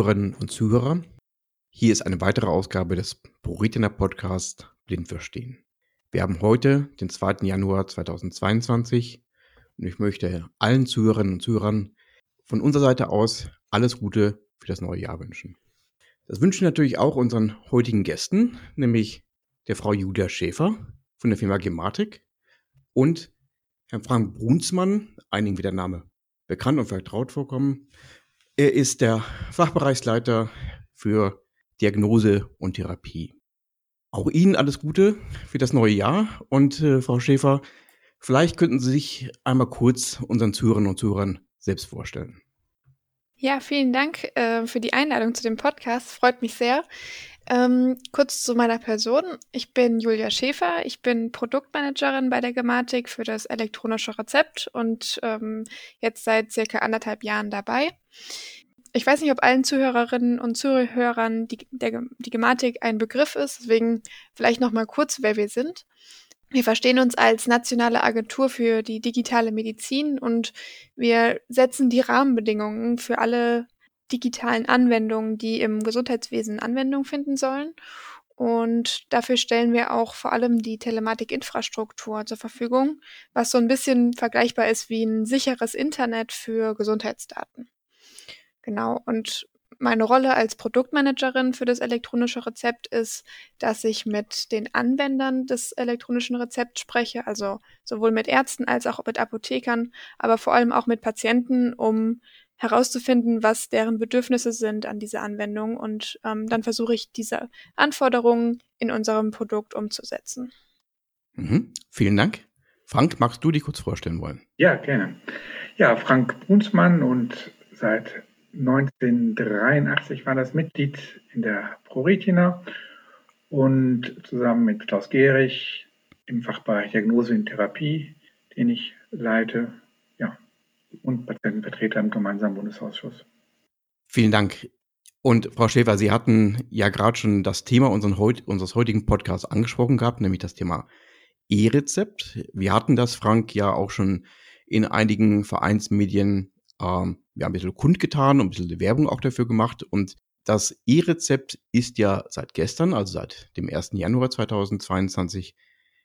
Zuhörerinnen und Zuhörer. Hier ist eine weitere Ausgabe des ProRetina Podcast Blind Verstehen. Wir haben heute den 2. Januar 2022 und ich möchte allen Zuhörerinnen und Zuhörern von unserer Seite aus alles Gute für das neue Jahr wünschen. Das wünschen natürlich auch unseren heutigen Gästen, nämlich der Frau Julia Schäfer von der Firma Gematik und Herrn Frank Brunsmann, einigen wie der Name bekannt und vertraut vorkommen. Er ist der Fachbereichsleiter für Diagnose und Therapie. Auch Ihnen alles Gute für das neue Jahr und äh, Frau Schäfer, vielleicht könnten Sie sich einmal kurz unseren Zuhörerinnen und Zuhörern selbst vorstellen. Ja, vielen Dank äh, für die Einladung zu dem Podcast. Freut mich sehr. Ähm, kurz zu meiner Person. Ich bin Julia Schäfer. Ich bin Produktmanagerin bei der Gematik für das elektronische Rezept und ähm, jetzt seit circa anderthalb Jahren dabei. Ich weiß nicht, ob allen Zuhörerinnen und Zuhörern die, der, die Gematik ein Begriff ist, deswegen vielleicht noch mal kurz, wer wir sind. Wir verstehen uns als nationale Agentur für die digitale Medizin und wir setzen die Rahmenbedingungen für alle digitalen Anwendungen, die im Gesundheitswesen Anwendung finden sollen. Und dafür stellen wir auch vor allem die Telematikinfrastruktur zur Verfügung, was so ein bisschen vergleichbar ist wie ein sicheres Internet für Gesundheitsdaten. Genau. Und meine Rolle als Produktmanagerin für das elektronische Rezept ist, dass ich mit den Anwendern des elektronischen Rezepts spreche, also sowohl mit Ärzten als auch mit Apothekern, aber vor allem auch mit Patienten, um herauszufinden, was deren Bedürfnisse sind an dieser Anwendung und ähm, dann versuche ich diese Anforderungen in unserem Produkt umzusetzen. Mhm. Vielen Dank. Frank, magst du dich kurz vorstellen wollen? Ja, gerne. Ja, Frank Brunsmann und seit 1983 war das Mitglied in der ProRetina und zusammen mit Klaus Gehrig im Fachbereich Diagnose und Therapie, den ich leite, ja, und Patientenvertreter im gemeinsamen Bundesausschuss. Vielen Dank. Und Frau Schäfer, Sie hatten ja gerade schon das Thema unseres heutigen Podcasts angesprochen gehabt, nämlich das Thema E-Rezept. Wir hatten das, Frank, ja auch schon in einigen Vereinsmedien ähm, ja, ein bisschen kundgetan und ein bisschen Werbung auch dafür gemacht. Und das E-Rezept ist ja seit gestern, also seit dem 1. Januar 2022,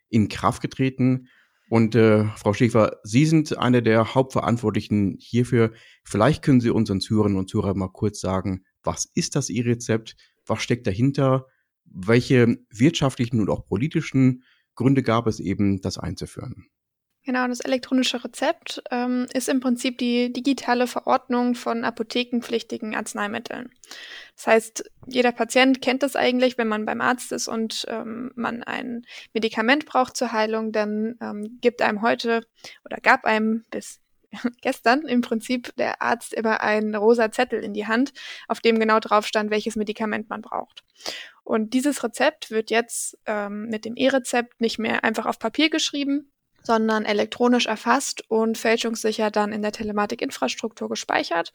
in Kraft getreten. Und äh, Frau Schäfer, Sie sind eine der Hauptverantwortlichen hierfür. Vielleicht können Sie unseren Zuhörerinnen und Zuhörern mal kurz sagen, was ist das E-Rezept? Was steckt dahinter? Welche wirtschaftlichen und auch politischen Gründe gab es eben, das einzuführen? Genau, das elektronische Rezept ähm, ist im Prinzip die digitale Verordnung von apothekenpflichtigen Arzneimitteln. Das heißt, jeder Patient kennt das eigentlich, wenn man beim Arzt ist und ähm, man ein Medikament braucht zur Heilung, dann ähm, gibt einem heute oder gab einem bis gestern im Prinzip der Arzt immer einen rosa Zettel in die Hand, auf dem genau drauf stand, welches Medikament man braucht. Und dieses Rezept wird jetzt ähm, mit dem E-Rezept nicht mehr einfach auf Papier geschrieben, sondern elektronisch erfasst und fälschungssicher dann in der Telematikinfrastruktur gespeichert.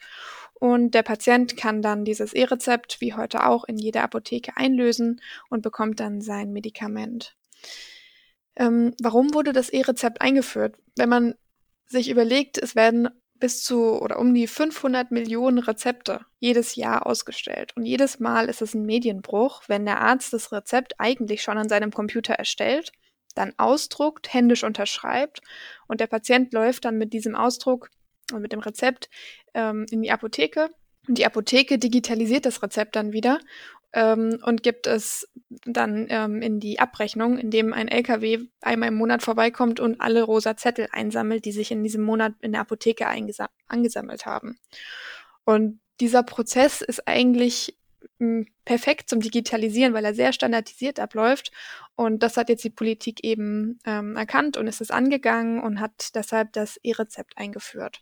Und der Patient kann dann dieses E-Rezept, wie heute auch, in jeder Apotheke einlösen und bekommt dann sein Medikament. Ähm, warum wurde das E-Rezept eingeführt? Wenn man sich überlegt, es werden bis zu oder um die 500 Millionen Rezepte jedes Jahr ausgestellt. Und jedes Mal ist es ein Medienbruch, wenn der Arzt das Rezept eigentlich schon an seinem Computer erstellt dann ausdruckt, händisch unterschreibt und der Patient läuft dann mit diesem Ausdruck und mit dem Rezept ähm, in die Apotheke und die Apotheke digitalisiert das Rezept dann wieder ähm, und gibt es dann ähm, in die Abrechnung, indem ein LKW einmal im Monat vorbeikommt und alle rosa Zettel einsammelt, die sich in diesem Monat in der Apotheke angesammelt haben. Und dieser Prozess ist eigentlich perfekt zum Digitalisieren, weil er sehr standardisiert abläuft. Und das hat jetzt die Politik eben ähm, erkannt und ist es angegangen und hat deshalb das E-Rezept eingeführt.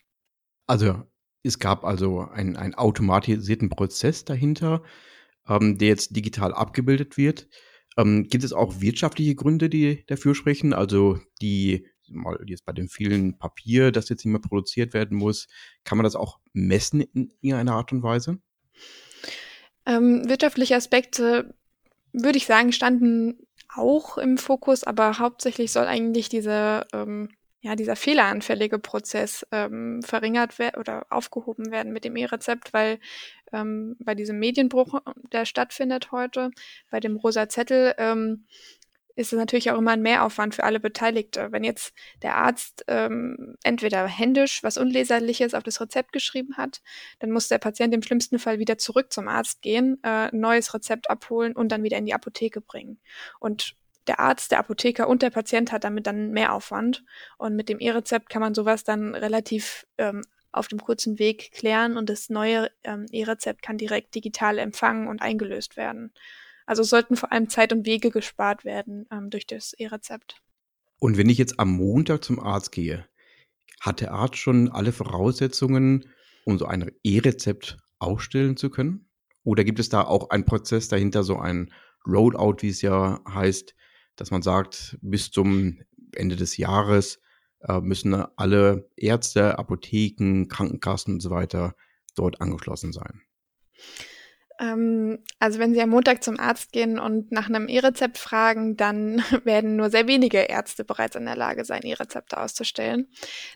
Also es gab also einen, einen automatisierten Prozess dahinter, ähm, der jetzt digital abgebildet wird. Ähm, gibt es auch wirtschaftliche Gründe, die dafür sprechen? Also die mal jetzt bei dem vielen Papier, das jetzt nicht mehr produziert werden muss, kann man das auch messen in irgendeiner Art und Weise? Ähm, wirtschaftliche Aspekte, würde ich sagen, standen auch im Fokus, aber hauptsächlich soll eigentlich diese, ähm, ja, dieser fehleranfällige Prozess ähm, verringert oder aufgehoben werden mit dem E-Rezept, weil ähm, bei diesem Medienbruch, der stattfindet heute, bei dem rosa Zettel, ähm, ist es natürlich auch immer ein Mehraufwand für alle Beteiligte. Wenn jetzt der Arzt ähm, entweder händisch was Unleserliches auf das Rezept geschrieben hat, dann muss der Patient im schlimmsten Fall wieder zurück zum Arzt gehen, äh, ein neues Rezept abholen und dann wieder in die Apotheke bringen. Und der Arzt, der Apotheker und der Patient hat damit dann mehr Aufwand. Und mit dem E-Rezept kann man sowas dann relativ ähm, auf dem kurzen Weg klären und das neue ähm, E-Rezept kann direkt digital empfangen und eingelöst werden. Also sollten vor allem Zeit und Wege gespart werden ähm, durch das E-Rezept. Und wenn ich jetzt am Montag zum Arzt gehe, hat der Arzt schon alle Voraussetzungen, um so ein E-Rezept ausstellen zu können? Oder gibt es da auch einen Prozess dahinter, so ein Rollout, wie es ja heißt, dass man sagt, bis zum Ende des Jahres äh, müssen alle Ärzte, Apotheken, Krankenkassen und so weiter dort angeschlossen sein? Ähm, also wenn Sie am Montag zum Arzt gehen und nach einem E-Rezept fragen, dann werden nur sehr wenige Ärzte bereits in der Lage sein, E-Rezepte auszustellen.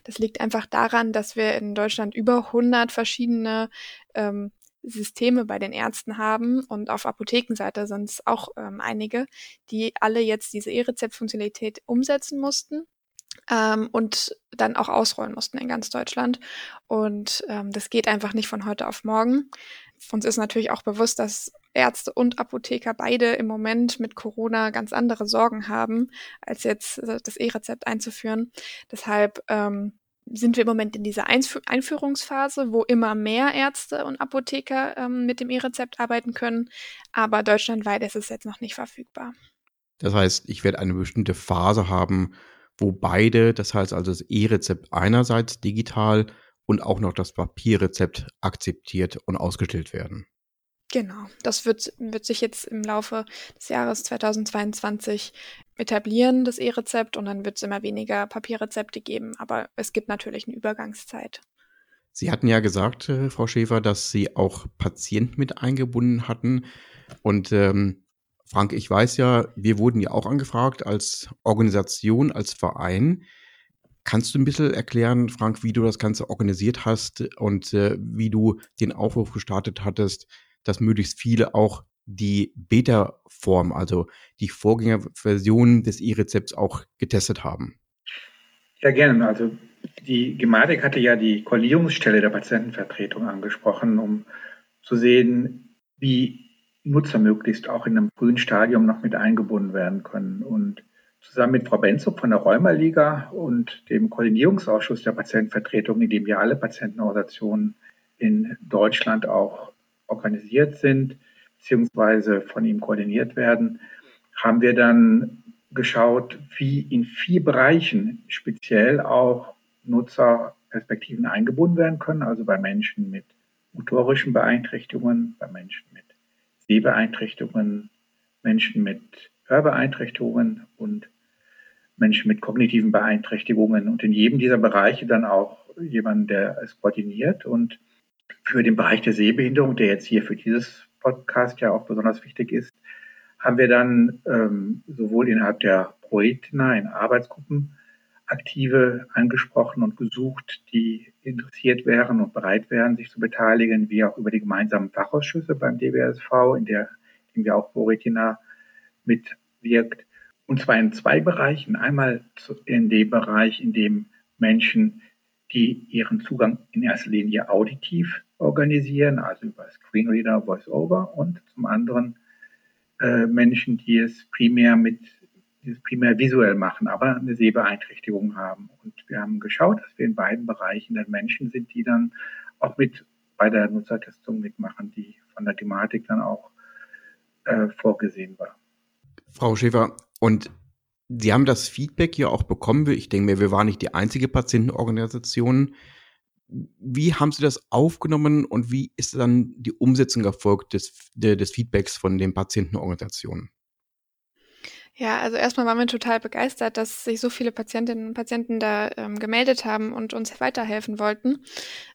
Das liegt einfach daran, dass wir in Deutschland über 100 verschiedene ähm, Systeme bei den Ärzten haben und auf Apothekenseite sind es auch ähm, einige, die alle jetzt diese E-Rezept-Funktionalität umsetzen mussten ähm, und dann auch ausrollen mussten in ganz Deutschland. Und ähm, das geht einfach nicht von heute auf morgen. Uns ist natürlich auch bewusst, dass Ärzte und Apotheker beide im Moment mit Corona ganz andere Sorgen haben, als jetzt äh, das E-Rezept einzuführen. Deshalb ähm, sind wir im Moment in dieser Einf Einführungsphase, wo immer mehr Ärzte und Apotheker ähm, mit dem E-Rezept arbeiten können. Aber deutschlandweit ist es jetzt noch nicht verfügbar. Das heißt, ich werde eine bestimmte Phase haben, wo beide, das heißt also das E-Rezept einerseits digital und auch noch das Papierrezept akzeptiert und ausgestellt werden. Genau, das wird, wird sich jetzt im Laufe des Jahres 2022 etablieren, das E-Rezept, und dann wird es immer weniger Papierrezepte geben, aber es gibt natürlich eine Übergangszeit. Sie hatten ja gesagt, äh, Frau Schäfer, dass Sie auch Patienten mit eingebunden hatten. Und ähm, Frank, ich weiß ja, wir wurden ja auch angefragt als Organisation, als Verein. Kannst du ein bisschen erklären, Frank, wie du das Ganze organisiert hast und äh, wie du den Aufruf gestartet hattest, dass möglichst viele auch die Beta-Form, also die Vorgängerversion des E-Rezepts auch getestet haben? Ja, gerne. Also die Gematik hatte ja die Koordinierungsstelle der Patientenvertretung angesprochen, um zu sehen, wie Nutzer möglichst auch in einem frühen Stadium noch mit eingebunden werden können. Und zusammen mit Frau Benzog von der Rheumaliga und dem Koordinierungsausschuss der Patientenvertretung, in dem ja alle Patientenorganisationen in Deutschland auch organisiert sind, beziehungsweise von ihm koordiniert werden, haben wir dann geschaut, wie in vier Bereichen speziell auch Nutzerperspektiven eingebunden werden können, also bei Menschen mit motorischen Beeinträchtigungen, bei Menschen mit Sehbeeinträchtigungen, Menschen mit Hörbeeinträchtigungen und Menschen mit kognitiven Beeinträchtigungen und in jedem dieser Bereiche dann auch jemand, der es koordiniert. Und für den Bereich der Sehbehinderung, der jetzt hier für dieses Podcast ja auch besonders wichtig ist, haben wir dann ähm, sowohl innerhalb der Proetina in Arbeitsgruppen Aktive angesprochen und gesucht, die interessiert wären und bereit wären, sich zu beteiligen, wie auch über die gemeinsamen Fachausschüsse beim DBSV, in der, in der auch Proretina mitwirkt. Und zwar in zwei Bereichen. Einmal in dem Bereich, in dem Menschen, die ihren Zugang in erster Linie auditiv organisieren, also über Screenreader, VoiceOver und zum anderen äh, Menschen, die es primär mit es primär visuell machen, aber eine Sehbeeinträchtigung haben. Und wir haben geschaut, dass wir in beiden Bereichen dann Menschen sind, die dann auch mit bei der Nutzertestung mitmachen, die von der Thematik dann auch äh, vorgesehen war. Frau Schäfer, und Sie haben das Feedback ja auch bekommen. Ich denke mir, wir waren nicht die einzige Patientenorganisation. Wie haben Sie das aufgenommen und wie ist dann die Umsetzung erfolgt des, des Feedbacks von den Patientenorganisationen? Ja, also erstmal waren wir total begeistert, dass sich so viele Patientinnen und Patienten da ähm, gemeldet haben und uns weiterhelfen wollten.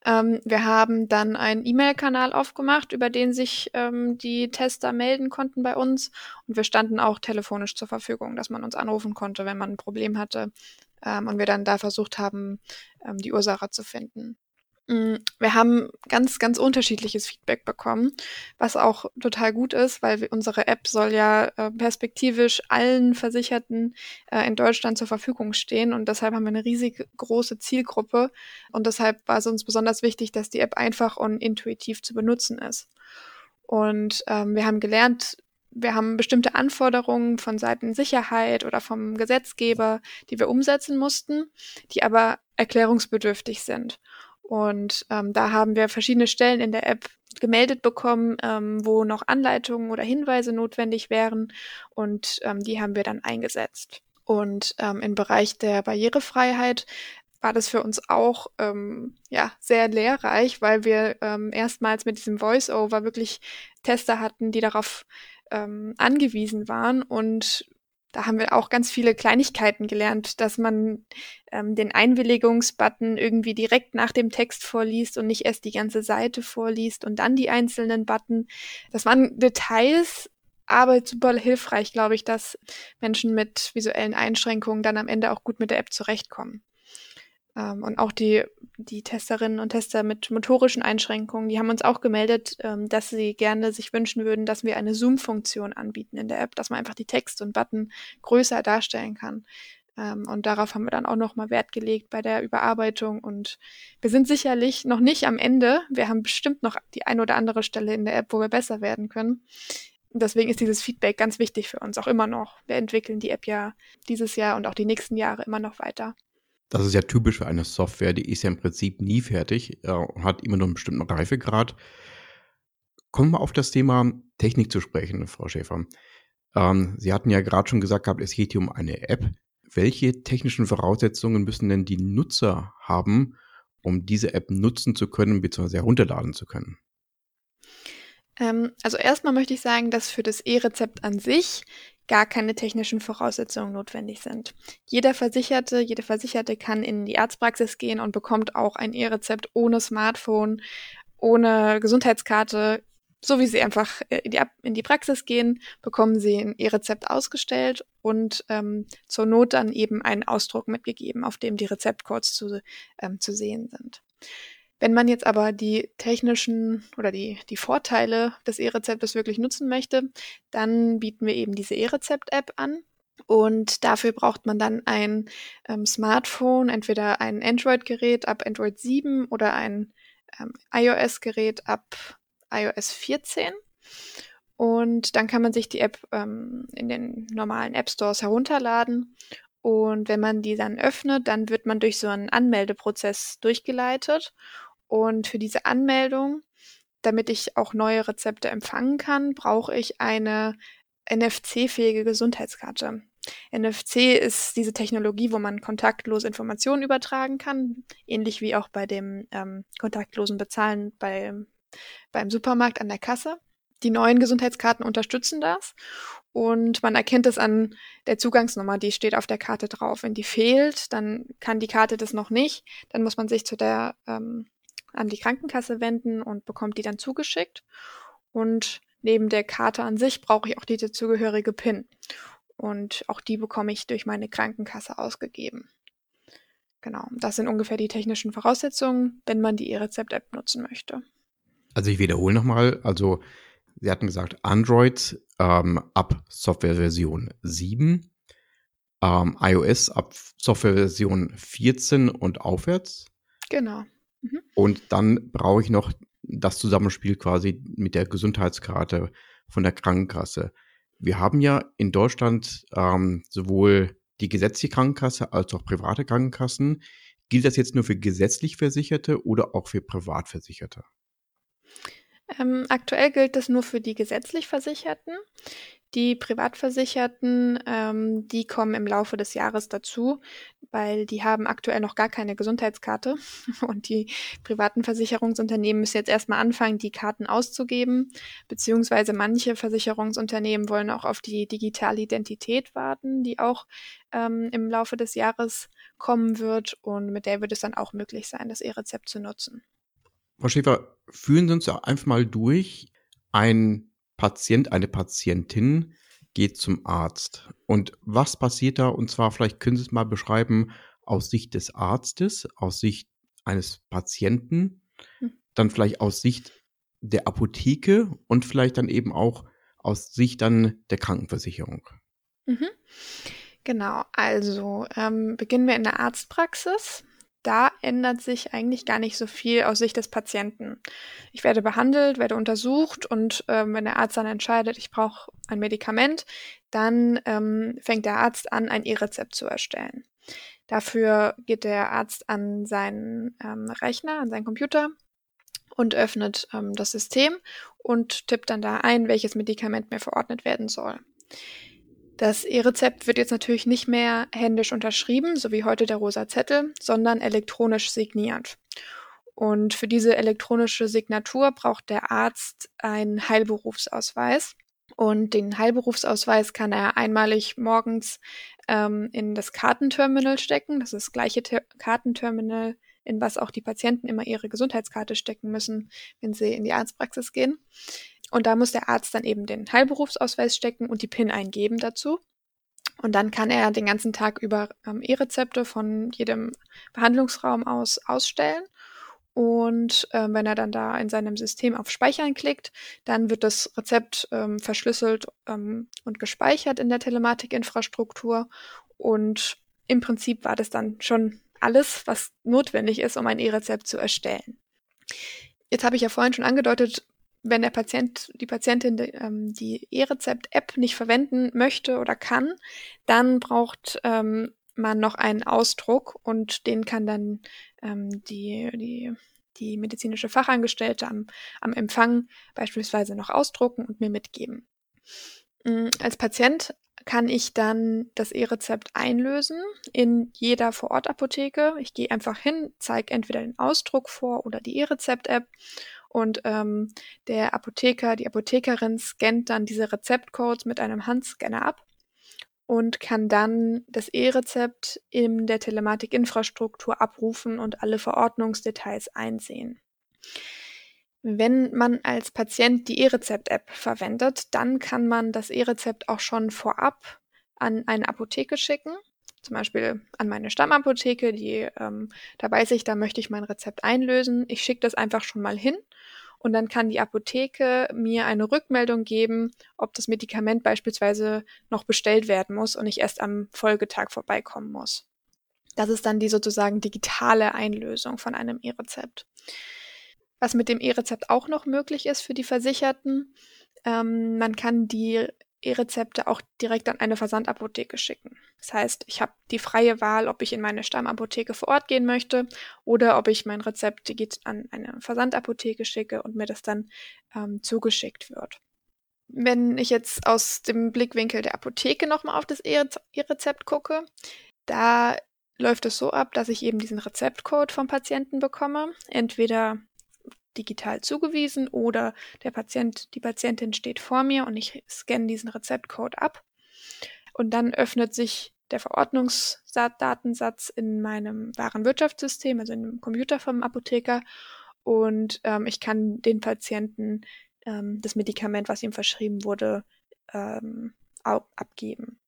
Ähm, wir haben dann einen E-Mail-Kanal aufgemacht, über den sich ähm, die Tester melden konnten bei uns. Und wir standen auch telefonisch zur Verfügung, dass man uns anrufen konnte, wenn man ein Problem hatte. Ähm, und wir dann da versucht haben, ähm, die Ursache zu finden. Mm, wir haben ganz, ganz unterschiedliches Feedback bekommen, was auch total gut ist, weil unsere App soll ja äh, perspektivisch allen Versicherten äh, in Deutschland zur Verfügung stehen und deshalb haben wir eine riesig große Zielgruppe und deshalb war es uns besonders wichtig, dass die App einfach und intuitiv zu benutzen ist. Und ähm, wir haben gelernt, wir haben bestimmte Anforderungen von Seiten Sicherheit oder vom Gesetzgeber, die wir umsetzen mussten, die aber erklärungsbedürftig sind. Und ähm, da haben wir verschiedene Stellen in der App gemeldet bekommen, ähm, wo noch Anleitungen oder Hinweise notwendig wären. Und ähm, die haben wir dann eingesetzt. Und ähm, im Bereich der Barrierefreiheit war das für uns auch ähm, ja sehr lehrreich, weil wir ähm, erstmals mit diesem Voice-Over wirklich Tester hatten, die darauf ähm, angewiesen waren und da haben wir auch ganz viele Kleinigkeiten gelernt, dass man ähm, den Einwilligungsbutton irgendwie direkt nach dem Text vorliest und nicht erst die ganze Seite vorliest und dann die einzelnen Button. Das waren Details, aber super hilfreich, glaube ich, dass Menschen mit visuellen Einschränkungen dann am Ende auch gut mit der App zurechtkommen. Ähm, und auch die, die Testerinnen und Tester mit motorischen Einschränkungen, die haben uns auch gemeldet, ähm, dass sie gerne sich wünschen würden, dass wir eine Zoom-Funktion anbieten in der App, dass man einfach die Text und Button größer darstellen kann. Ähm, und darauf haben wir dann auch nochmal Wert gelegt bei der Überarbeitung. Und wir sind sicherlich noch nicht am Ende. Wir haben bestimmt noch die ein oder andere Stelle in der App, wo wir besser werden können. Deswegen ist dieses Feedback ganz wichtig für uns, auch immer noch. Wir entwickeln die App ja dieses Jahr und auch die nächsten Jahre immer noch weiter. Das ist ja typisch für eine Software, die ist ja im Prinzip nie fertig äh, hat immer nur einen bestimmten Reifegrad. Kommen wir auf das Thema Technik zu sprechen, Frau Schäfer. Ähm, Sie hatten ja gerade schon gesagt gehabt, es geht hier um eine App. Welche technischen Voraussetzungen müssen denn die Nutzer haben, um diese App nutzen zu können bzw. herunterladen zu können? Ähm, also erstmal möchte ich sagen, dass für das E-Rezept an sich gar keine technischen Voraussetzungen notwendig sind. Jeder Versicherte, jede Versicherte kann in die Arztpraxis gehen und bekommt auch ein E-Rezept ohne Smartphone, ohne Gesundheitskarte. So wie sie einfach äh, in die, in die Praxis gehen, bekommen sie ein E-Rezept ausgestellt und ähm, zur Not dann eben einen Ausdruck mitgegeben, auf dem die Rezeptcodes zu, ähm, zu sehen sind. Wenn man jetzt aber die technischen oder die, die Vorteile des E-Rezeptes wirklich nutzen möchte, dann bieten wir eben diese E-Rezept-App an. Und dafür braucht man dann ein ähm, Smartphone, entweder ein Android-Gerät ab Android 7 oder ein ähm, iOS-Gerät ab iOS 14. Und dann kann man sich die App ähm, in den normalen App Stores herunterladen. Und wenn man die dann öffnet, dann wird man durch so einen Anmeldeprozess durchgeleitet. Und für diese Anmeldung, damit ich auch neue Rezepte empfangen kann, brauche ich eine NFC-fähige Gesundheitskarte. NFC ist diese Technologie, wo man kontaktlos Informationen übertragen kann, ähnlich wie auch bei dem ähm, kontaktlosen Bezahlen bei, beim Supermarkt an der Kasse. Die neuen Gesundheitskarten unterstützen das und man erkennt es an der Zugangsnummer, die steht auf der Karte drauf. Wenn die fehlt, dann kann die Karte das noch nicht. Dann muss man sich zu der ähm, an die Krankenkasse wenden und bekommt die dann zugeschickt. Und neben der Karte an sich brauche ich auch die dazugehörige PIN. Und auch die bekomme ich durch meine Krankenkasse ausgegeben. Genau, das sind ungefähr die technischen Voraussetzungen, wenn man die E-Rezept-App nutzen möchte. Also ich wiederhole nochmal, also Sie hatten gesagt, Android ähm, ab Softwareversion 7, ähm, iOS ab Softwareversion 14 und aufwärts. Genau. Und dann brauche ich noch das Zusammenspiel quasi mit der Gesundheitskarte von der Krankenkasse. Wir haben ja in Deutschland ähm, sowohl die gesetzliche Krankenkasse als auch private Krankenkassen. Gilt das jetzt nur für gesetzlich Versicherte oder auch für Privatversicherte? Ähm, aktuell gilt das nur für die gesetzlich Versicherten. Die Privatversicherten, ähm, die kommen im Laufe des Jahres dazu, weil die haben aktuell noch gar keine Gesundheitskarte. Und die privaten Versicherungsunternehmen müssen jetzt erstmal anfangen, die Karten auszugeben, beziehungsweise manche Versicherungsunternehmen wollen auch auf die digitale Identität warten, die auch ähm, im Laufe des Jahres kommen wird. Und mit der wird es dann auch möglich sein, das E-Rezept zu nutzen. Frau Schäfer, führen Sie uns einfach mal durch ein Patient, eine Patientin geht zum Arzt. Und was passiert da? Und zwar, vielleicht können Sie es mal beschreiben aus Sicht des Arztes, aus Sicht eines Patienten, hm. dann vielleicht aus Sicht der Apotheke und vielleicht dann eben auch aus Sicht dann der Krankenversicherung. Mhm. Genau, also ähm, beginnen wir in der Arztpraxis. Da ändert sich eigentlich gar nicht so viel aus Sicht des Patienten. Ich werde behandelt, werde untersucht und ähm, wenn der Arzt dann entscheidet, ich brauche ein Medikament, dann ähm, fängt der Arzt an, ein E-Rezept zu erstellen. Dafür geht der Arzt an seinen ähm, Rechner, an seinen Computer und öffnet ähm, das System und tippt dann da ein, welches Medikament mir verordnet werden soll. Das E-Rezept wird jetzt natürlich nicht mehr händisch unterschrieben, so wie heute der rosa Zettel, sondern elektronisch signiert. Und für diese elektronische Signatur braucht der Arzt einen Heilberufsausweis. Und den Heilberufsausweis kann er einmalig morgens ähm, in das Kartenterminal stecken. Das ist das gleiche Ter Kartenterminal, in was auch die Patienten immer ihre Gesundheitskarte stecken müssen, wenn sie in die Arztpraxis gehen. Und da muss der Arzt dann eben den Heilberufsausweis stecken und die PIN eingeben dazu. Und dann kann er den ganzen Tag über ähm, E-Rezepte von jedem Behandlungsraum aus ausstellen. Und ähm, wenn er dann da in seinem System auf Speichern klickt, dann wird das Rezept ähm, verschlüsselt ähm, und gespeichert in der Telematikinfrastruktur. Und im Prinzip war das dann schon alles, was notwendig ist, um ein E-Rezept zu erstellen. Jetzt habe ich ja vorhin schon angedeutet, wenn der Patient, die Patientin ähm, die E-Rezept-App nicht verwenden möchte oder kann, dann braucht ähm, man noch einen Ausdruck und den kann dann ähm, die, die, die medizinische Fachangestellte am, am Empfang beispielsweise noch ausdrucken und mir mitgeben. Ähm, als Patient kann ich dann das E-Rezept einlösen in jeder Vorortapotheke. Ich gehe einfach hin, zeige entweder den Ausdruck vor oder die E-Rezept-App und ähm, der Apotheker, die Apothekerin scannt dann diese Rezeptcodes mit einem Handscanner ab und kann dann das E-Rezept in der Telematikinfrastruktur abrufen und alle Verordnungsdetails einsehen. Wenn man als Patient die E-Rezept-App verwendet, dann kann man das E-Rezept auch schon vorab an eine Apotheke schicken zum Beispiel an meine Stammapotheke, die, ähm, da weiß ich, da möchte ich mein Rezept einlösen. Ich schicke das einfach schon mal hin und dann kann die Apotheke mir eine Rückmeldung geben, ob das Medikament beispielsweise noch bestellt werden muss und ich erst am Folgetag vorbeikommen muss. Das ist dann die sozusagen digitale Einlösung von einem E-Rezept. Was mit dem E-Rezept auch noch möglich ist für die Versicherten, ähm, man kann die E-Rezepte auch direkt an eine Versandapotheke schicken. Das heißt, ich habe die freie Wahl, ob ich in meine Stammapotheke vor Ort gehen möchte oder ob ich mein Rezept an eine Versandapotheke schicke und mir das dann ähm, zugeschickt wird. Wenn ich jetzt aus dem Blickwinkel der Apotheke nochmal auf das E-Rezept gucke, da läuft es so ab, dass ich eben diesen Rezeptcode vom Patienten bekomme. Entweder digital zugewiesen oder der Patient, die Patientin steht vor mir und ich scanne diesen Rezeptcode ab. Und dann öffnet sich der Verordnungsdatensatz in meinem Warenwirtschaftssystem, also in dem Computer vom Apotheker. Und ähm, ich kann den Patienten ähm, das Medikament, was ihm verschrieben wurde, ähm, abgeben.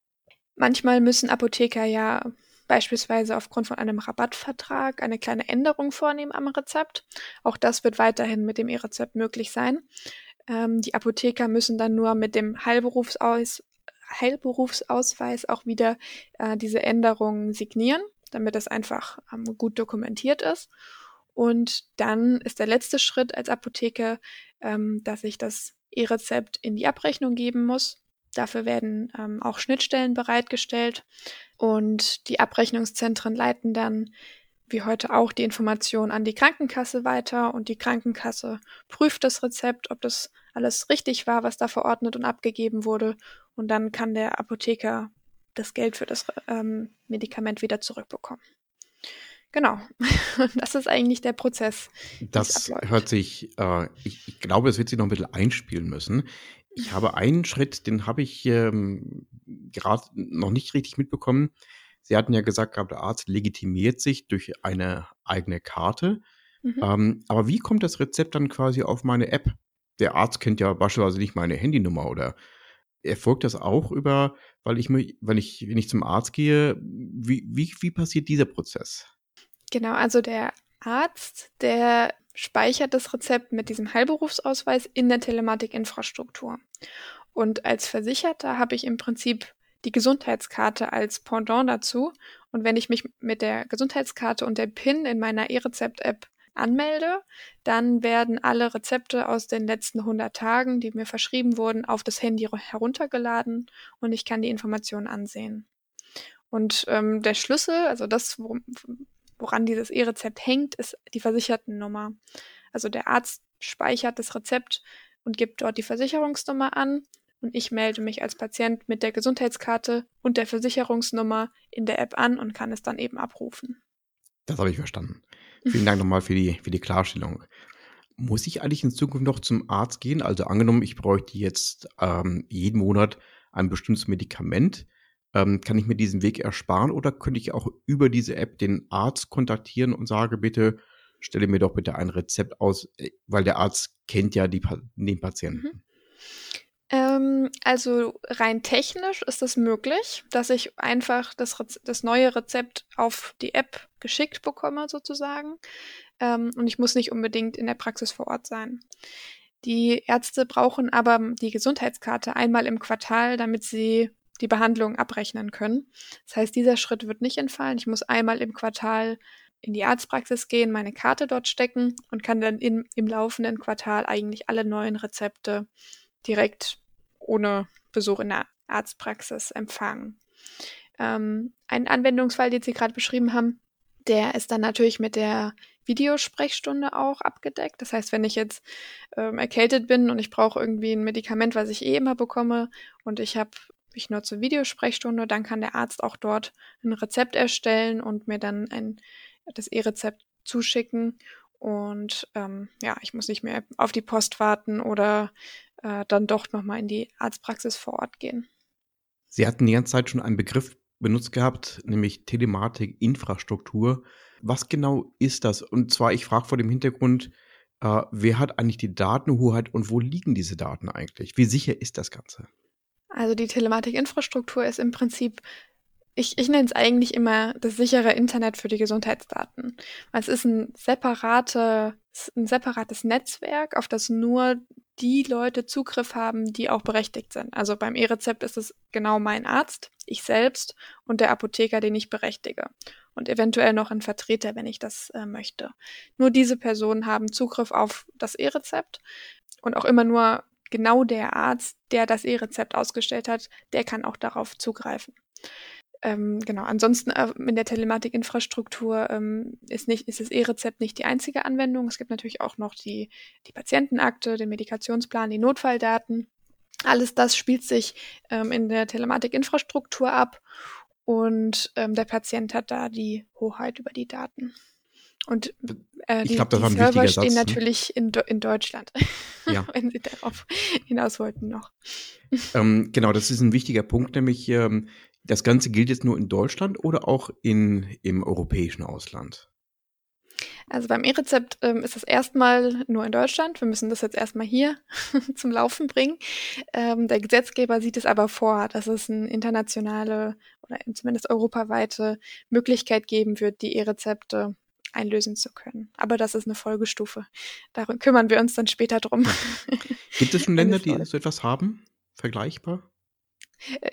Manchmal müssen Apotheker ja beispielsweise aufgrund von einem Rabattvertrag eine kleine Änderung vornehmen am Rezept. Auch das wird weiterhin mit dem E-Rezept möglich sein. Ähm, die Apotheker müssen dann nur mit dem Heilberufsaus Heilberufsausweis auch wieder äh, diese Änderungen signieren, damit es einfach ähm, gut dokumentiert ist. Und dann ist der letzte Schritt als Apotheker, ähm, dass ich das E-Rezept in die Abrechnung geben muss. Dafür werden ähm, auch Schnittstellen bereitgestellt und die Abrechnungszentren leiten dann, wie heute auch, die Information an die Krankenkasse weiter und die Krankenkasse prüft das Rezept, ob das alles richtig war, was da verordnet und abgegeben wurde. Und dann kann der Apotheker das Geld für das ähm, Medikament wieder zurückbekommen. Genau, das ist eigentlich der Prozess. Das hört sich, äh, ich, ich, glaube, es wird sich noch ein bisschen einspielen müssen. Ich habe einen Schritt, den habe ich ähm, gerade noch nicht richtig mitbekommen. Sie hatten ja gesagt, der Arzt legitimiert sich durch eine eigene Karte. Mhm. Ähm, aber wie kommt das Rezept dann quasi auf meine App? Der Arzt kennt ja beispielsweise nicht meine Handynummer oder erfolgt das auch über, weil ich, wenn ich, wenn ich zum Arzt gehe, wie, wie, wie passiert dieser Prozess? Genau, also der Arzt, der speichert das Rezept mit diesem Heilberufsausweis in der Telematikinfrastruktur. Und als Versicherter habe ich im Prinzip die Gesundheitskarte als Pendant dazu. Und wenn ich mich mit der Gesundheitskarte und der PIN in meiner E-Rezept-App anmelde, dann werden alle Rezepte aus den letzten 100 Tagen, die mir verschrieben wurden, auf das Handy heruntergeladen und ich kann die Informationen ansehen. Und ähm, der Schlüssel, also das, woran dieses E-Rezept hängt, ist die Versichertennummer. Also der Arzt speichert das Rezept und gibt dort die Versicherungsnummer an und ich melde mich als Patient mit der Gesundheitskarte und der Versicherungsnummer in der App an und kann es dann eben abrufen. Das habe ich verstanden. Vielen Dank nochmal für die, für die Klarstellung. Muss ich eigentlich in Zukunft noch zum Arzt gehen? Also angenommen, ich bräuchte jetzt ähm, jeden Monat ein bestimmtes Medikament. Ähm, kann ich mir diesen Weg ersparen oder könnte ich auch über diese App den Arzt kontaktieren und sage bitte, stelle mir doch bitte ein Rezept aus, äh, weil der Arzt kennt ja die, den Patienten. Mhm. Ähm, also rein technisch ist es möglich, dass ich einfach das, das neue Rezept auf die App geschickt bekomme sozusagen ähm, und ich muss nicht unbedingt in der Praxis vor Ort sein. Die Ärzte brauchen aber die Gesundheitskarte einmal im Quartal, damit sie die Behandlung abrechnen können. Das heißt, dieser Schritt wird nicht entfallen. Ich muss einmal im Quartal in die Arztpraxis gehen, meine Karte dort stecken und kann dann in, im laufenden Quartal eigentlich alle neuen Rezepte direkt ohne Besuch in der Arztpraxis empfangen. Ähm, ein Anwendungsfall, den Sie gerade beschrieben haben, der ist dann natürlich mit der Videosprechstunde auch abgedeckt. Das heißt, wenn ich jetzt ähm, erkältet bin und ich brauche irgendwie ein Medikament, was ich eh immer bekomme und ich habe ich nutze Videosprechstunde, dann kann der Arzt auch dort ein Rezept erstellen und mir dann ein, das E-Rezept zuschicken. Und ähm, ja, ich muss nicht mehr auf die Post warten oder äh, dann doch nochmal in die Arztpraxis vor Ort gehen. Sie hatten die ganze Zeit schon einen Begriff benutzt gehabt, nämlich Telematik-Infrastruktur. Was genau ist das? Und zwar, ich frage vor dem Hintergrund, äh, wer hat eigentlich die Datenhoheit und wo liegen diese Daten eigentlich? Wie sicher ist das Ganze? Also die Telematik-Infrastruktur ist im Prinzip ich, ich nenne es eigentlich immer das sichere Internet für die Gesundheitsdaten. Es ist ein, separate, ein separates Netzwerk, auf das nur die Leute Zugriff haben, die auch berechtigt sind. Also beim E-Rezept ist es genau mein Arzt, ich selbst und der Apotheker, den ich berechtige. Und eventuell noch ein Vertreter, wenn ich das äh, möchte. Nur diese Personen haben Zugriff auf das E-Rezept und auch immer nur genau der Arzt, der das E-Rezept ausgestellt hat, der kann auch darauf zugreifen. Ähm, genau, ansonsten äh, in der Telematikinfrastruktur ähm, ist, nicht, ist das E-Rezept nicht die einzige Anwendung. Es gibt natürlich auch noch die, die Patientenakte, den Medikationsplan, die Notfalldaten. Alles das spielt sich ähm, in der Telematikinfrastruktur ab und ähm, der Patient hat da die Hoheit über die Daten. Und äh, die, glaub, die Server stehen Satz, ne? natürlich in, in Deutschland, ja. wenn Sie darauf hinaus wollten noch. Ähm, genau, das ist ein wichtiger Punkt, nämlich ähm, das Ganze gilt jetzt nur in Deutschland oder auch in, im europäischen Ausland? Also beim E-Rezept ähm, ist das erstmal nur in Deutschland. Wir müssen das jetzt erstmal hier zum Laufen bringen. Ähm, der Gesetzgeber sieht es aber vor, dass es eine internationale oder zumindest europaweite Möglichkeit geben wird, die E-Rezepte einlösen zu können. Aber das ist eine Folgestufe. Darum kümmern wir uns dann später drum. Gibt es schon Länder, die so etwas haben? Vergleichbar?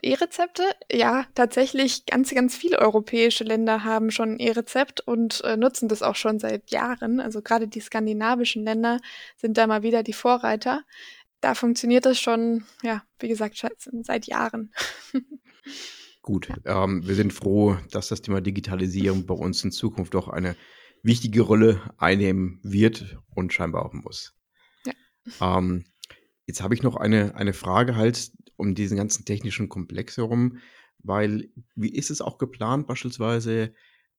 E-Rezepte? Ja, tatsächlich ganz, ganz viele europäische Länder haben schon E-Rezept und äh, nutzen das auch schon seit Jahren. Also gerade die skandinavischen Länder sind da mal wieder die Vorreiter. Da funktioniert das schon, ja, wie gesagt, seit Jahren. Gut, ähm, wir sind froh, dass das Thema Digitalisierung bei uns in Zukunft doch eine wichtige Rolle einnehmen wird und scheinbar auch muss. Ja. Ähm, jetzt habe ich noch eine, eine Frage halt um diesen ganzen technischen Komplex herum, weil wie ist es auch geplant, beispielsweise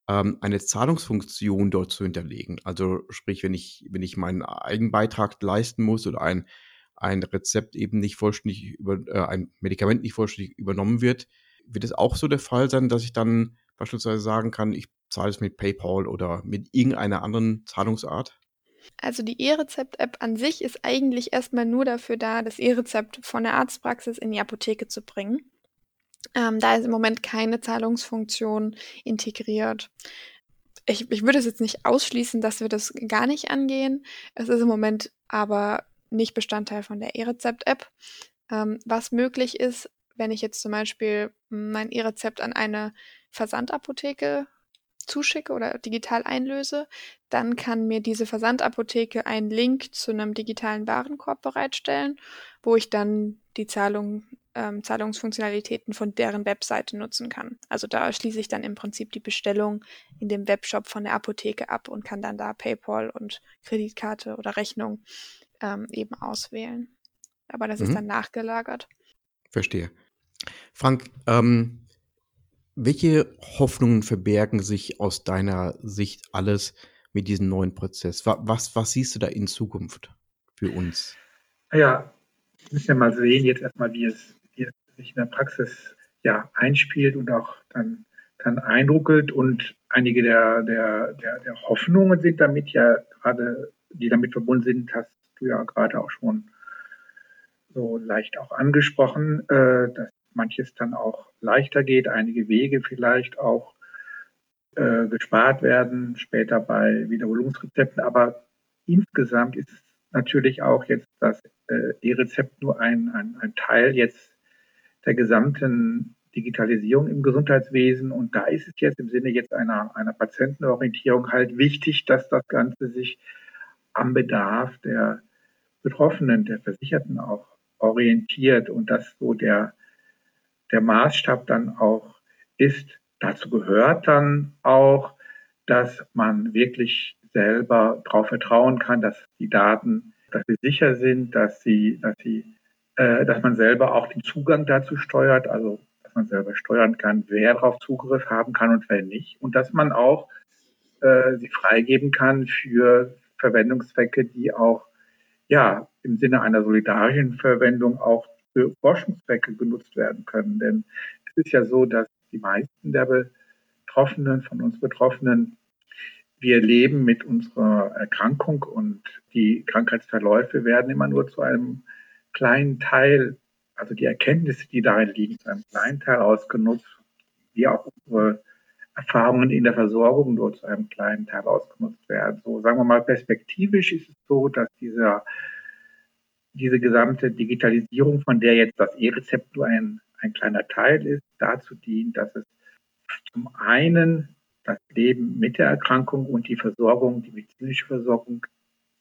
ähm, eine Zahlungsfunktion dort zu hinterlegen? Also sprich, wenn ich, wenn ich meinen Eigenbeitrag leisten muss oder ein, ein Rezept eben nicht vollständig über, äh, ein Medikament nicht vollständig übernommen wird, wird es auch so der Fall sein, dass ich dann beispielsweise sagen kann, ich zahle es mit PayPal oder mit irgendeiner anderen Zahlungsart? Also die E-Rezept-App an sich ist eigentlich erstmal nur dafür da, das E-Rezept von der Arztpraxis in die Apotheke zu bringen. Ähm, da ist im Moment keine Zahlungsfunktion integriert. ich, ich würde es jetzt nicht ausschließen, dass wir das gar nicht angehen. Es ist im Moment aber nicht Bestandteil von der E-Rezept-App. Ähm, was möglich ist, wenn ich jetzt zum Beispiel mein E-Rezept an eine Versandapotheke zuschicke oder digital einlöse, dann kann mir diese Versandapotheke einen Link zu einem digitalen Warenkorb bereitstellen, wo ich dann die Zahlung, ähm, Zahlungsfunktionalitäten von deren Webseite nutzen kann. Also da schließe ich dann im Prinzip die Bestellung in dem Webshop von der Apotheke ab und kann dann da PayPal und Kreditkarte oder Rechnung ähm, eben auswählen. Aber das mhm. ist dann nachgelagert. Verstehe. Frank, ähm, welche Hoffnungen verbergen sich aus deiner Sicht alles mit diesem neuen Prozess? Was, was siehst du da in Zukunft für uns? Ja, wir müssen ja mal sehen, jetzt erstmal, wie es, wie es sich in der Praxis ja einspielt und auch dann, dann eindruckelt. Und einige der, der, der, der Hoffnungen sind damit ja gerade, die damit verbunden sind, hast du ja gerade auch schon so leicht auch angesprochen, äh, dass manches dann auch leichter geht, einige Wege vielleicht auch äh, gespart werden, später bei Wiederholungsrezepten. Aber insgesamt ist natürlich auch jetzt das äh, E-Rezept nur ein, ein, ein Teil jetzt der gesamten Digitalisierung im Gesundheitswesen. Und da ist es jetzt im Sinne jetzt einer, einer Patientenorientierung halt wichtig, dass das Ganze sich am Bedarf der Betroffenen, der Versicherten auch orientiert und dass so der, der Maßstab dann auch ist. Dazu gehört dann auch, dass man wirklich selber darauf vertrauen kann, dass die Daten, dass sie sicher sind, dass sie, dass sie, äh, dass man selber auch den Zugang dazu steuert, also dass man selber steuern kann, wer darauf Zugriff haben kann und wer nicht, und dass man auch äh, sie freigeben kann für Verwendungszwecke, die auch ja im Sinne einer solidarischen Verwendung auch für Forschungszwecke genutzt werden können. Denn es ist ja so, dass die meisten der Betroffenen, von uns Betroffenen, wir leben mit unserer Erkrankung und die Krankheitsverläufe werden immer nur zu einem kleinen Teil, also die Erkenntnisse, die darin liegen, zu einem kleinen Teil ausgenutzt, wie auch unsere Erfahrungen in der Versorgung nur zu einem kleinen Teil ausgenutzt werden. So sagen wir mal, perspektivisch ist es so, dass dieser diese gesamte Digitalisierung, von der jetzt das E-Rezept nur ein, ein kleiner Teil ist, dazu dient, dass es zum einen das Leben mit der Erkrankung und die Versorgung, die medizinische Versorgung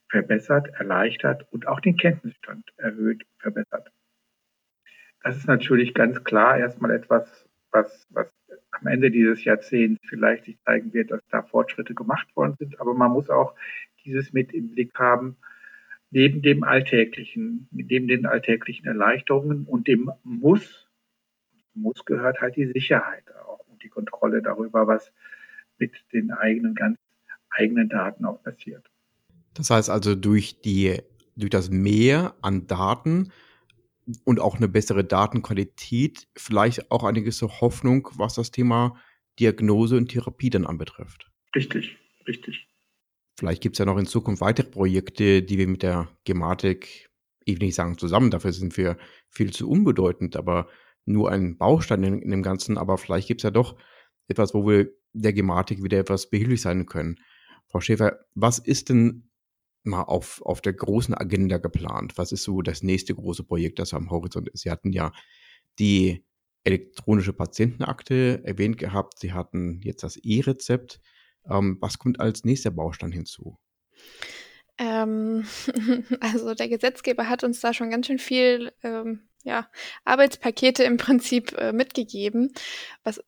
verbessert, erleichtert und auch den Kenntnisstand erhöht, verbessert. Das ist natürlich ganz klar erstmal etwas, was, was am Ende dieses Jahrzehnts vielleicht sich zeigen wird, dass da Fortschritte gemacht worden sind. Aber man muss auch dieses mit im Blick haben, neben dem Alltäglichen, neben den alltäglichen Erleichterungen und dem Muss, Muss gehört halt die Sicherheit auch und die Kontrolle darüber, was mit den eigenen, ganz eigenen Daten auch passiert. Das heißt also, durch die, durch das Mehr an Daten und auch eine bessere Datenqualität vielleicht auch eine gewisse Hoffnung, was das Thema Diagnose und Therapie dann anbetrifft. Richtig, richtig. Vielleicht gibt es ja noch in Zukunft weitere Projekte, die wir mit der Gematik, ich will nicht sagen zusammen, dafür sind wir viel zu unbedeutend, aber nur ein Baustein in, in dem Ganzen. Aber vielleicht gibt es ja doch etwas, wo wir der Gematik wieder etwas behilflich sein können. Frau Schäfer, was ist denn mal auf, auf der großen Agenda geplant? Was ist so das nächste große Projekt, das am Horizont ist? Sie hatten ja die elektronische Patientenakte erwähnt gehabt. Sie hatten jetzt das E-Rezept. Ähm, was kommt als nächster Baustein hinzu? Ähm, also der Gesetzgeber hat uns da schon ganz schön viel ähm, ja, Arbeitspakete im Prinzip äh, mitgegeben.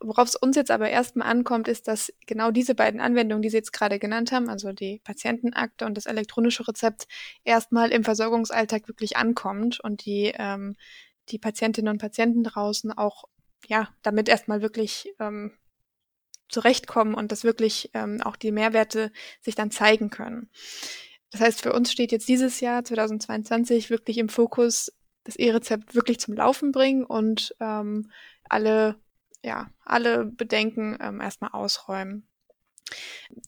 worauf es uns jetzt aber erstmal ankommt, ist, dass genau diese beiden Anwendungen, die Sie jetzt gerade genannt haben, also die Patientenakte und das elektronische Rezept, erstmal im Versorgungsalltag wirklich ankommt und die, ähm, die Patientinnen und Patienten draußen auch ja, damit erstmal wirklich ähm, zurechtkommen und dass wirklich ähm, auch die Mehrwerte sich dann zeigen können. Das heißt, für uns steht jetzt dieses Jahr 2022 wirklich im Fokus, das E-Rezept wirklich zum Laufen bringen und ähm, alle, ja, alle Bedenken ähm, erstmal ausräumen.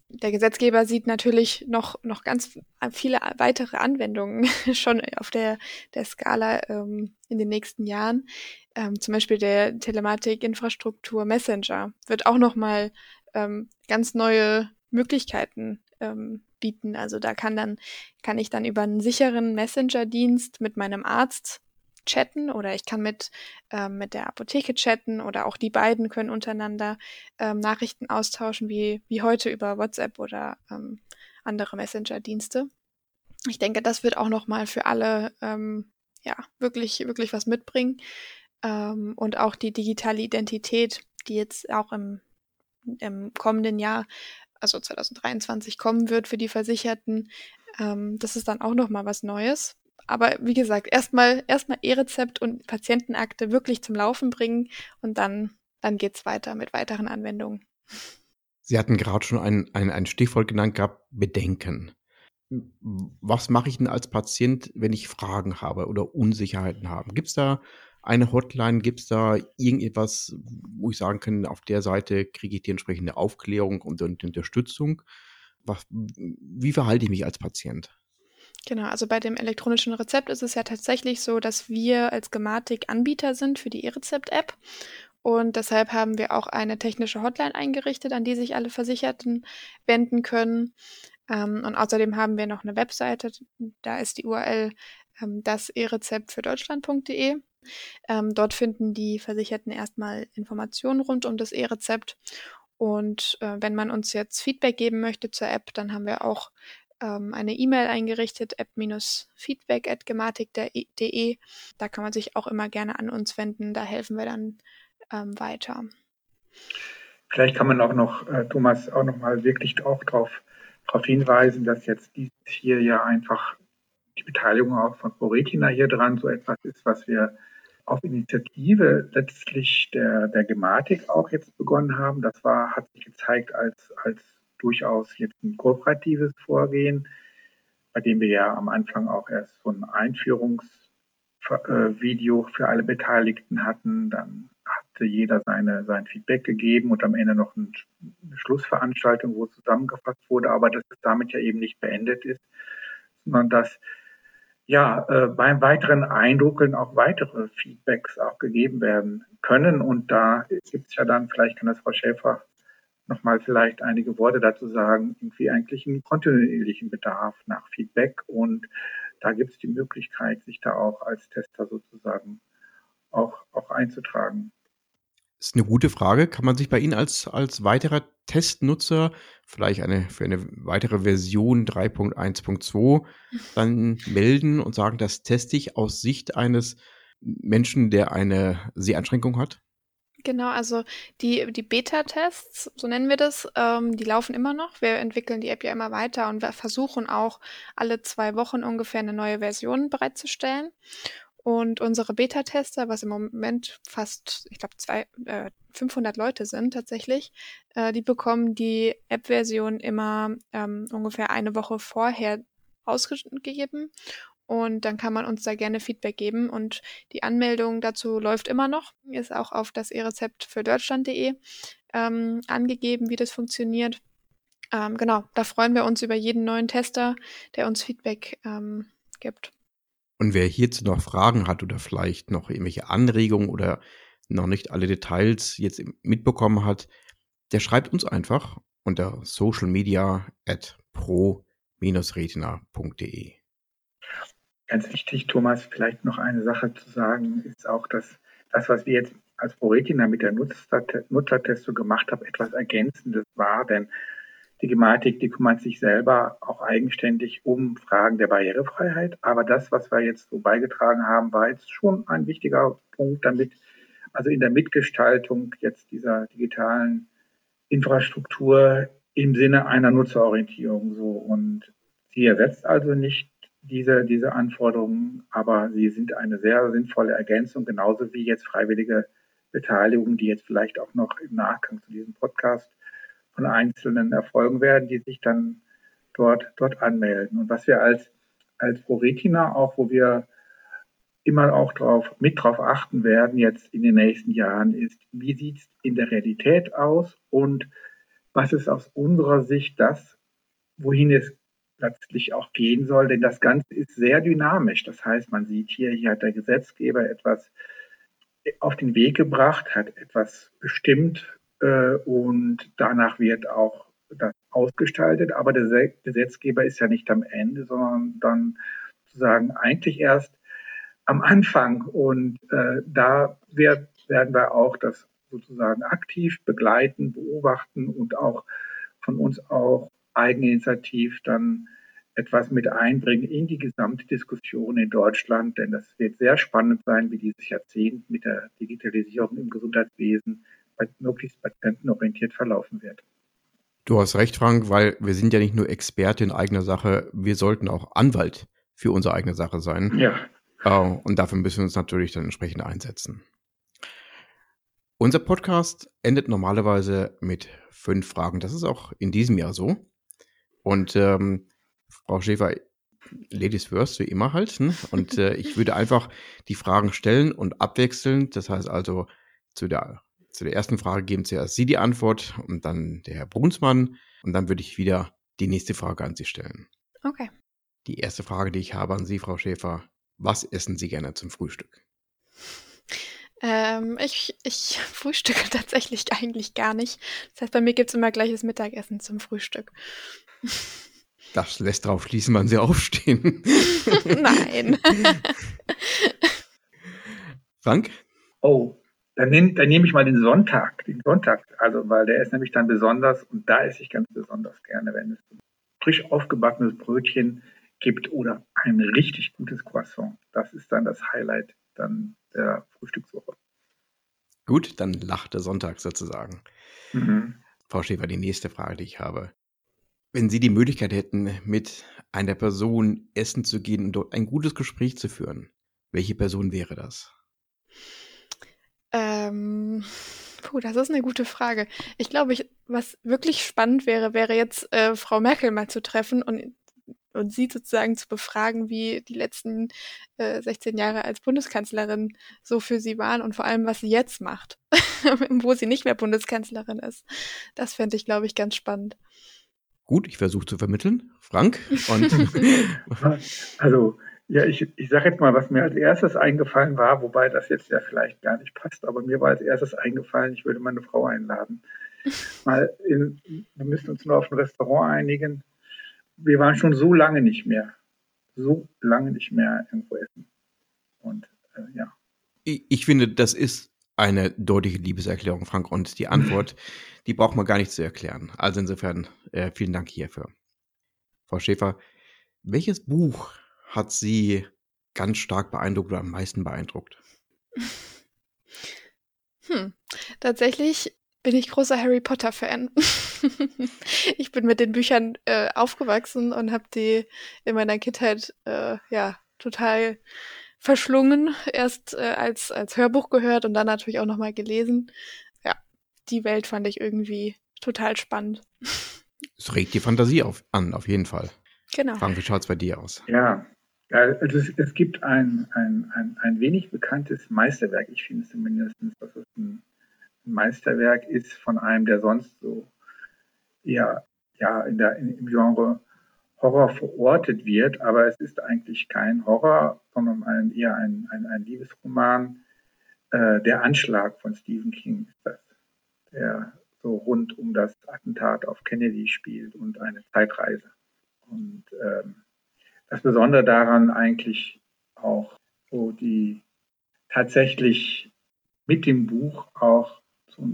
Der Gesetzgeber sieht natürlich noch, noch ganz viele weitere Anwendungen schon auf der, der Skala ähm, in den nächsten Jahren. Ähm, zum Beispiel der Telematik-Infrastruktur Messenger wird auch nochmal ähm, ganz neue Möglichkeiten ähm, bieten. Also da kann dann, kann ich dann über einen sicheren Messenger-Dienst mit meinem Arzt chatten oder ich kann mit, ähm, mit der Apotheke chatten oder auch die beiden können untereinander ähm, Nachrichten austauschen, wie, wie heute über WhatsApp oder ähm, andere Messenger-Dienste. Ich denke, das wird auch nochmal für alle ähm, ja, wirklich, wirklich was mitbringen. Ähm, und auch die digitale Identität, die jetzt auch im, im kommenden Jahr, also 2023, kommen wird für die Versicherten, ähm, das ist dann auch nochmal was Neues. Aber wie gesagt, erstmal erstmal E-Rezept und Patientenakte wirklich zum Laufen bringen und dann, dann geht's weiter mit weiteren Anwendungen. Sie hatten gerade schon ein, ein, ein Stichwort genannt gehabt, Bedenken. Was mache ich denn als Patient, wenn ich Fragen habe oder Unsicherheiten habe? Gibt es da eine Hotline? Gibt es da irgendetwas, wo ich sagen kann, auf der Seite kriege ich die entsprechende Aufklärung und, und Unterstützung? Was, wie verhalte ich mich als Patient? Genau, also bei dem elektronischen Rezept ist es ja tatsächlich so, dass wir als Gematik Anbieter sind für die E-Rezept-App. Und deshalb haben wir auch eine technische Hotline eingerichtet, an die sich alle Versicherten wenden können. Ähm, und außerdem haben wir noch eine Webseite, da ist die URL ähm, das E-Rezept für Deutschland.de. Ähm, dort finden die Versicherten erstmal Informationen rund um das E-Rezept. Und äh, wenn man uns jetzt Feedback geben möchte zur App, dann haben wir auch ähm, eine E-Mail eingerichtet, app-feedback.gematik.de. Da kann man sich auch immer gerne an uns wenden, da helfen wir dann ähm, weiter. Vielleicht kann man auch noch, äh, Thomas, auch noch mal wirklich auch darauf darauf hinweisen, dass jetzt dieses hier ja einfach die Beteiligung auch von ProRetina hier dran so etwas ist, was wir auf Initiative letztlich der, der Gematik auch jetzt begonnen haben. Das war, hat sich gezeigt als, als durchaus jetzt ein kooperatives Vorgehen, bei dem wir ja am Anfang auch erst so ein Einführungsvideo für alle Beteiligten hatten. Dann hatte jeder seine, sein Feedback gegeben und am Ende noch eine Schlussveranstaltung, wo zusammengefasst wurde, aber dass es damit ja eben nicht beendet ist, sondern dass ja, äh, beim weiteren Eindruckeln auch weitere Feedbacks auch gegeben werden können. Und da gibt es ja dann, vielleicht kann das Frau Schäfer nochmal vielleicht einige Worte dazu sagen, irgendwie eigentlich einen kontinuierlichen Bedarf nach Feedback. Und da gibt es die Möglichkeit, sich da auch als Tester sozusagen auch, auch einzutragen. Das ist eine gute Frage. Kann man sich bei Ihnen als, als weiterer Testnutzer vielleicht eine, für eine weitere Version 3.1.2 dann melden und sagen, das teste ich aus Sicht eines Menschen, der eine Seheinschränkung hat? Genau, also die, die Beta-Tests, so nennen wir das, ähm, die laufen immer noch. Wir entwickeln die App ja immer weiter und wir versuchen auch alle zwei Wochen ungefähr eine neue Version bereitzustellen. Und unsere Beta-Tester, was im Moment fast, ich glaube, äh, 500 Leute sind tatsächlich, äh, die bekommen die App-Version immer ähm, ungefähr eine Woche vorher ausgegeben. Und dann kann man uns da gerne Feedback geben. Und die Anmeldung dazu läuft immer noch. Ist auch auf das E-Rezept für Deutschland.de ähm, angegeben, wie das funktioniert. Ähm, genau, da freuen wir uns über jeden neuen Tester, der uns Feedback ähm, gibt. Und wer hierzu noch Fragen hat oder vielleicht noch irgendwelche Anregungen oder noch nicht alle Details jetzt mitbekommen hat, der schreibt uns einfach unter socialmedia at pro-retina.de. Ganz wichtig, Thomas, vielleicht noch eine Sache zu sagen, ist auch, dass das, was wir jetzt als ProRetina mit der Nutzertestung gemacht haben, etwas Ergänzendes war, denn die Gematik, die kümmert sich selber auch eigenständig um Fragen der Barrierefreiheit. Aber das, was wir jetzt so beigetragen haben, war jetzt schon ein wichtiger Punkt, damit also in der Mitgestaltung jetzt dieser digitalen Infrastruktur im Sinne einer Nutzerorientierung so. Und sie ersetzt also nicht diese, diese Anforderungen, aber sie sind eine sehr sinnvolle Ergänzung, genauso wie jetzt freiwillige Beteiligung, die jetzt vielleicht auch noch im Nachgang zu diesem Podcast von Einzelnen erfolgen werden, die sich dann dort, dort anmelden. Und was wir als, als ProRetina auch, wo wir immer auch drauf, mit drauf achten werden jetzt in den nächsten Jahren, ist, wie sieht es in der Realität aus und was ist aus unserer Sicht das, wohin es letztlich auch gehen soll, denn das Ganze ist sehr dynamisch. Das heißt, man sieht hier, hier hat der Gesetzgeber etwas auf den Weg gebracht, hat etwas bestimmt, und danach wird auch das ausgestaltet, aber der Gesetzgeber ist ja nicht am Ende, sondern dann sozusagen eigentlich erst am Anfang. Und äh, da wird, werden wir auch das sozusagen aktiv begleiten, beobachten und auch von uns auch eigeninitiativ dann etwas mit einbringen in die gesamte Diskussion in Deutschland, denn das wird sehr spannend sein, wie dieses Jahrzehnt mit der Digitalisierung im Gesundheitswesen möglichst patientenorientiert verlaufen wird. Du hast recht, Frank, weil wir sind ja nicht nur Experte in eigener Sache, wir sollten auch Anwalt für unsere eigene Sache sein. Ja. Uh, und dafür müssen wir uns natürlich dann entsprechend einsetzen. Unser Podcast endet normalerweise mit fünf Fragen. Das ist auch in diesem Jahr so. Und ähm, Frau Schäfer, Ladies first, wie immer halt. Ne? Und äh, ich würde einfach die Fragen stellen und abwechseln. Das heißt also, zu der zu der ersten Frage geben zuerst Sie die Antwort und dann der Herr Brunsmann. Und dann würde ich wieder die nächste Frage an Sie stellen. Okay. Die erste Frage, die ich habe an Sie, Frau Schäfer. Was essen Sie gerne zum Frühstück? Ähm, ich, ich frühstücke tatsächlich eigentlich gar nicht. Das heißt, bei mir gibt es immer gleiches Mittagessen zum Frühstück. Das lässt darauf schließen, wann Sie aufstehen. Nein. Frank? Oh, dann nehme dann nehm ich mal den Sonntag, den Sonntag, also weil der ist nämlich dann besonders und da esse ich ganz besonders gerne, wenn es frisch aufgebackenes Brötchen gibt oder ein richtig gutes Croissant. Das ist dann das Highlight dann der Frühstückswoche. Gut, dann lacht der Sonntag sozusagen. Mhm. Frau Schäfer, die nächste Frage, die ich habe. Wenn Sie die Möglichkeit hätten, mit einer Person essen zu gehen und dort ein gutes Gespräch zu führen, welche Person wäre das? Ähm, puh, das ist eine gute Frage. Ich glaube, ich, was wirklich spannend wäre, wäre jetzt äh, Frau Merkel mal zu treffen und, und sie sozusagen zu befragen, wie die letzten äh, 16 Jahre als Bundeskanzlerin so für sie waren und vor allem, was sie jetzt macht, wo sie nicht mehr Bundeskanzlerin ist. Das fände ich, glaube ich, ganz spannend. Gut, ich versuche zu vermitteln. Frank? Und also ja, ich, ich sage jetzt mal, was mir als erstes eingefallen war, wobei das jetzt ja vielleicht gar nicht passt, aber mir war als erstes eingefallen, ich würde meine Frau einladen. Mal in, wir müssen uns nur auf ein Restaurant einigen. Wir waren schon so lange nicht mehr, so lange nicht mehr irgendwo essen. Und äh, ja. Ich, ich finde, das ist eine deutliche Liebeserklärung, Frank. Und die Antwort, die braucht man gar nicht zu erklären. Also insofern, äh, vielen Dank hierfür. Frau Schäfer, welches Buch hat sie ganz stark beeindruckt oder am meisten beeindruckt? Hm. Tatsächlich bin ich großer Harry Potter-Fan. ich bin mit den Büchern äh, aufgewachsen und habe die in meiner Kindheit äh, ja total verschlungen. Erst äh, als, als Hörbuch gehört und dann natürlich auch nochmal gelesen. Ja, die Welt fand ich irgendwie total spannend. Es regt die Fantasie auf, an, auf jeden Fall. Genau. Frank, wie schaut es bei dir aus? Ja, also es, es gibt ein, ein, ein, ein, wenig bekanntes Meisterwerk, ich finde es zumindest, dass es ein Meisterwerk ist von einem, der sonst so eher ja, in der, in, im Genre Horror verortet wird, aber es ist eigentlich kein Horror, sondern ein, eher ein, ein, ein Liebesroman. Äh, der Anschlag von Stephen King ist das, der so rund um das Attentat auf Kennedy spielt und eine Zeitreise. Und ähm, das Besondere daran eigentlich auch so die tatsächlich mit dem Buch auch so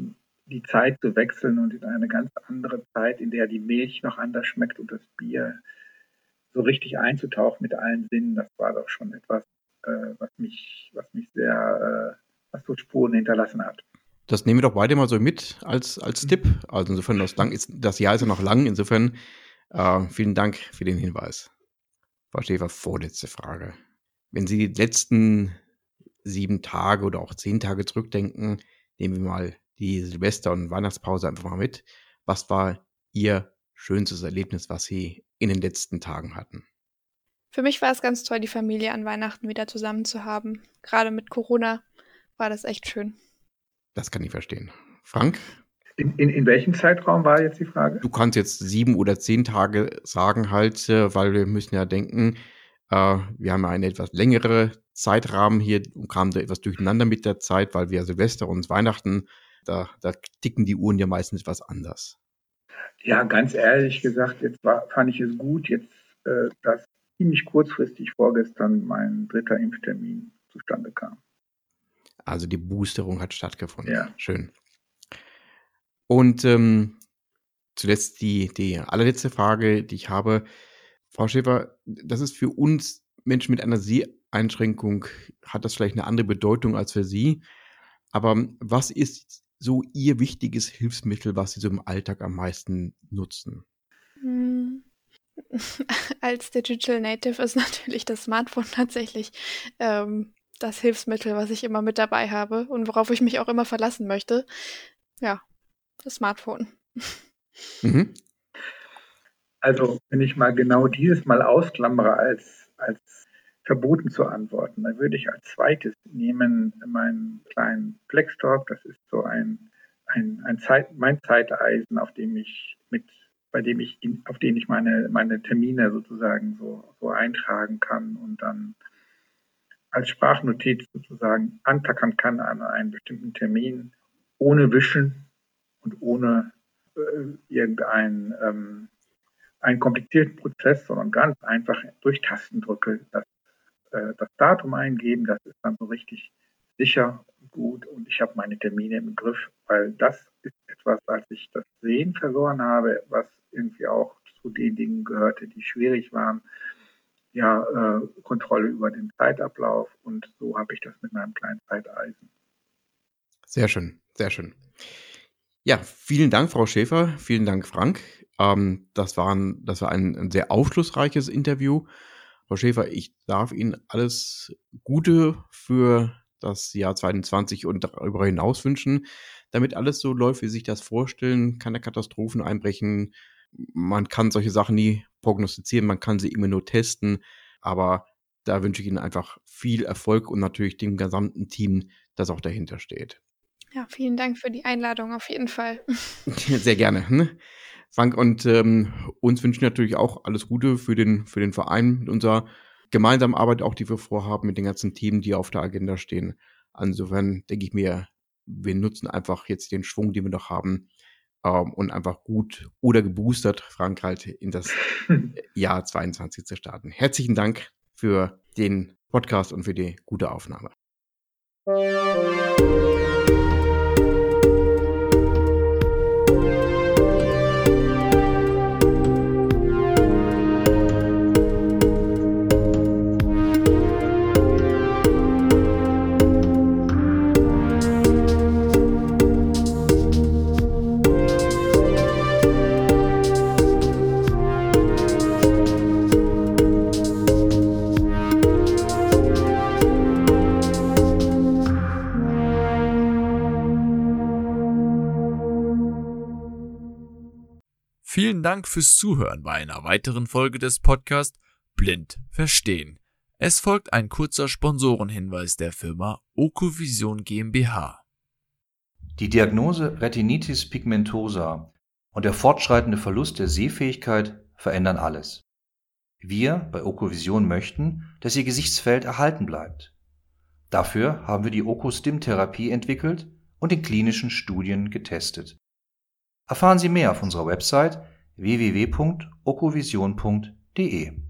die Zeit zu wechseln und in eine ganz andere Zeit, in der die Milch noch anders schmeckt und das Bier so richtig einzutauchen mit allen Sinnen, das war doch schon etwas, äh, was mich, was mich sehr, äh, was so Spuren hinterlassen hat. Das nehmen wir doch beide mal so mit als, als Tipp. Also insofern, das, lang ist, das Jahr ist ja noch lang. Insofern äh, vielen Dank für den Hinweis. Frau Schäfer, vorletzte Frage. Wenn Sie die letzten sieben Tage oder auch zehn Tage zurückdenken, nehmen wir mal die Silvester- und Weihnachtspause einfach mal mit. Was war Ihr schönstes Erlebnis, was Sie in den letzten Tagen hatten? Für mich war es ganz toll, die Familie an Weihnachten wieder zusammen zu haben. Gerade mit Corona war das echt schön. Das kann ich verstehen. Frank? In, in, in welchem Zeitraum war jetzt die Frage? Du kannst jetzt sieben oder zehn Tage sagen halt, äh, weil wir müssen ja denken, äh, wir haben einen etwas längere Zeitrahmen hier und kamen da etwas durcheinander mit der Zeit, weil wir Silvester und Weihnachten, da, da ticken die Uhren ja meistens etwas anders. Ja, ganz ehrlich gesagt, jetzt war, fand ich es gut, jetzt, äh, dass ziemlich kurzfristig vorgestern mein dritter Impftermin zustande kam. Also die Boosterung hat stattgefunden. Ja. Schön. Und ähm, zuletzt die, die allerletzte Frage, die ich habe. Frau Schäfer, das ist für uns Menschen mit einer Seheinschränkung, hat das vielleicht eine andere Bedeutung als für Sie. Aber was ist so Ihr wichtiges Hilfsmittel, was Sie so im Alltag am meisten nutzen? Hm. Als Digital Native ist natürlich das Smartphone tatsächlich ähm, das Hilfsmittel, was ich immer mit dabei habe und worauf ich mich auch immer verlassen möchte. Ja, das Smartphone. Mhm. Also, wenn ich mal genau dieses Mal ausklammere als, als verboten zu antworten, dann würde ich als zweites nehmen meinen kleinen Flextalk. Das ist so ein, ein, ein Zeit, mein Zeiteisen, auf dem ich mit, bei dem ich, in, auf den ich meine, meine Termine sozusagen so, so eintragen kann und dann als Sprachnotiz sozusagen antackern kann an einen bestimmten Termin, ohne Wischen und ohne äh, irgendeinen ähm, einen komplizierten Prozess, sondern ganz einfach durch Tastendrücke das, äh, das Datum eingeben. Das ist dann so richtig sicher und gut und ich habe meine Termine im Griff, weil das ist etwas, als ich das Sehen verloren habe, was irgendwie auch zu den Dingen gehörte, die schwierig waren, ja, äh, Kontrolle über den Zeitablauf und so habe ich das mit meinem kleinen Zeiteisen. Sehr schön, sehr schön. Ja, vielen Dank, Frau Schäfer. Vielen Dank, Frank. Ähm, das, war ein, das war ein, sehr aufschlussreiches Interview. Frau Schäfer, ich darf Ihnen alles Gute für das Jahr 2020 und darüber hinaus wünschen, damit alles so läuft, wie Sie sich das vorstellen, keine Katastrophen einbrechen. Man kann solche Sachen nie prognostizieren, man kann sie immer nur testen, aber da wünsche ich Ihnen einfach viel Erfolg und natürlich dem gesamten Team, das auch dahinter steht. Ja, vielen Dank für die Einladung, auf jeden Fall. Sehr gerne. Ne? Frank, und ähm, uns wünschen natürlich auch alles Gute für den, für den Verein mit unserer gemeinsamen Arbeit, auch die wir vorhaben, mit den ganzen Themen, die auf der Agenda stehen. Insofern denke ich mir, wir nutzen einfach jetzt den Schwung, den wir noch haben, ähm, und einfach gut oder geboostert Frank halt in das Jahr 22 zu starten. Herzlichen Dank für den Podcast und für die gute Aufnahme. Dank fürs Zuhören bei einer weiteren Folge des Podcasts Blind Verstehen. Es folgt ein kurzer Sponsorenhinweis der Firma Okovision GmbH. Die Diagnose Retinitis pigmentosa und der fortschreitende Verlust der Sehfähigkeit verändern alles. Wir bei Okovision möchten, dass Ihr Gesichtsfeld erhalten bleibt. Dafür haben wir die Okostim-Therapie entwickelt und in klinischen Studien getestet. Erfahren Sie mehr auf unserer Website www.okovision.de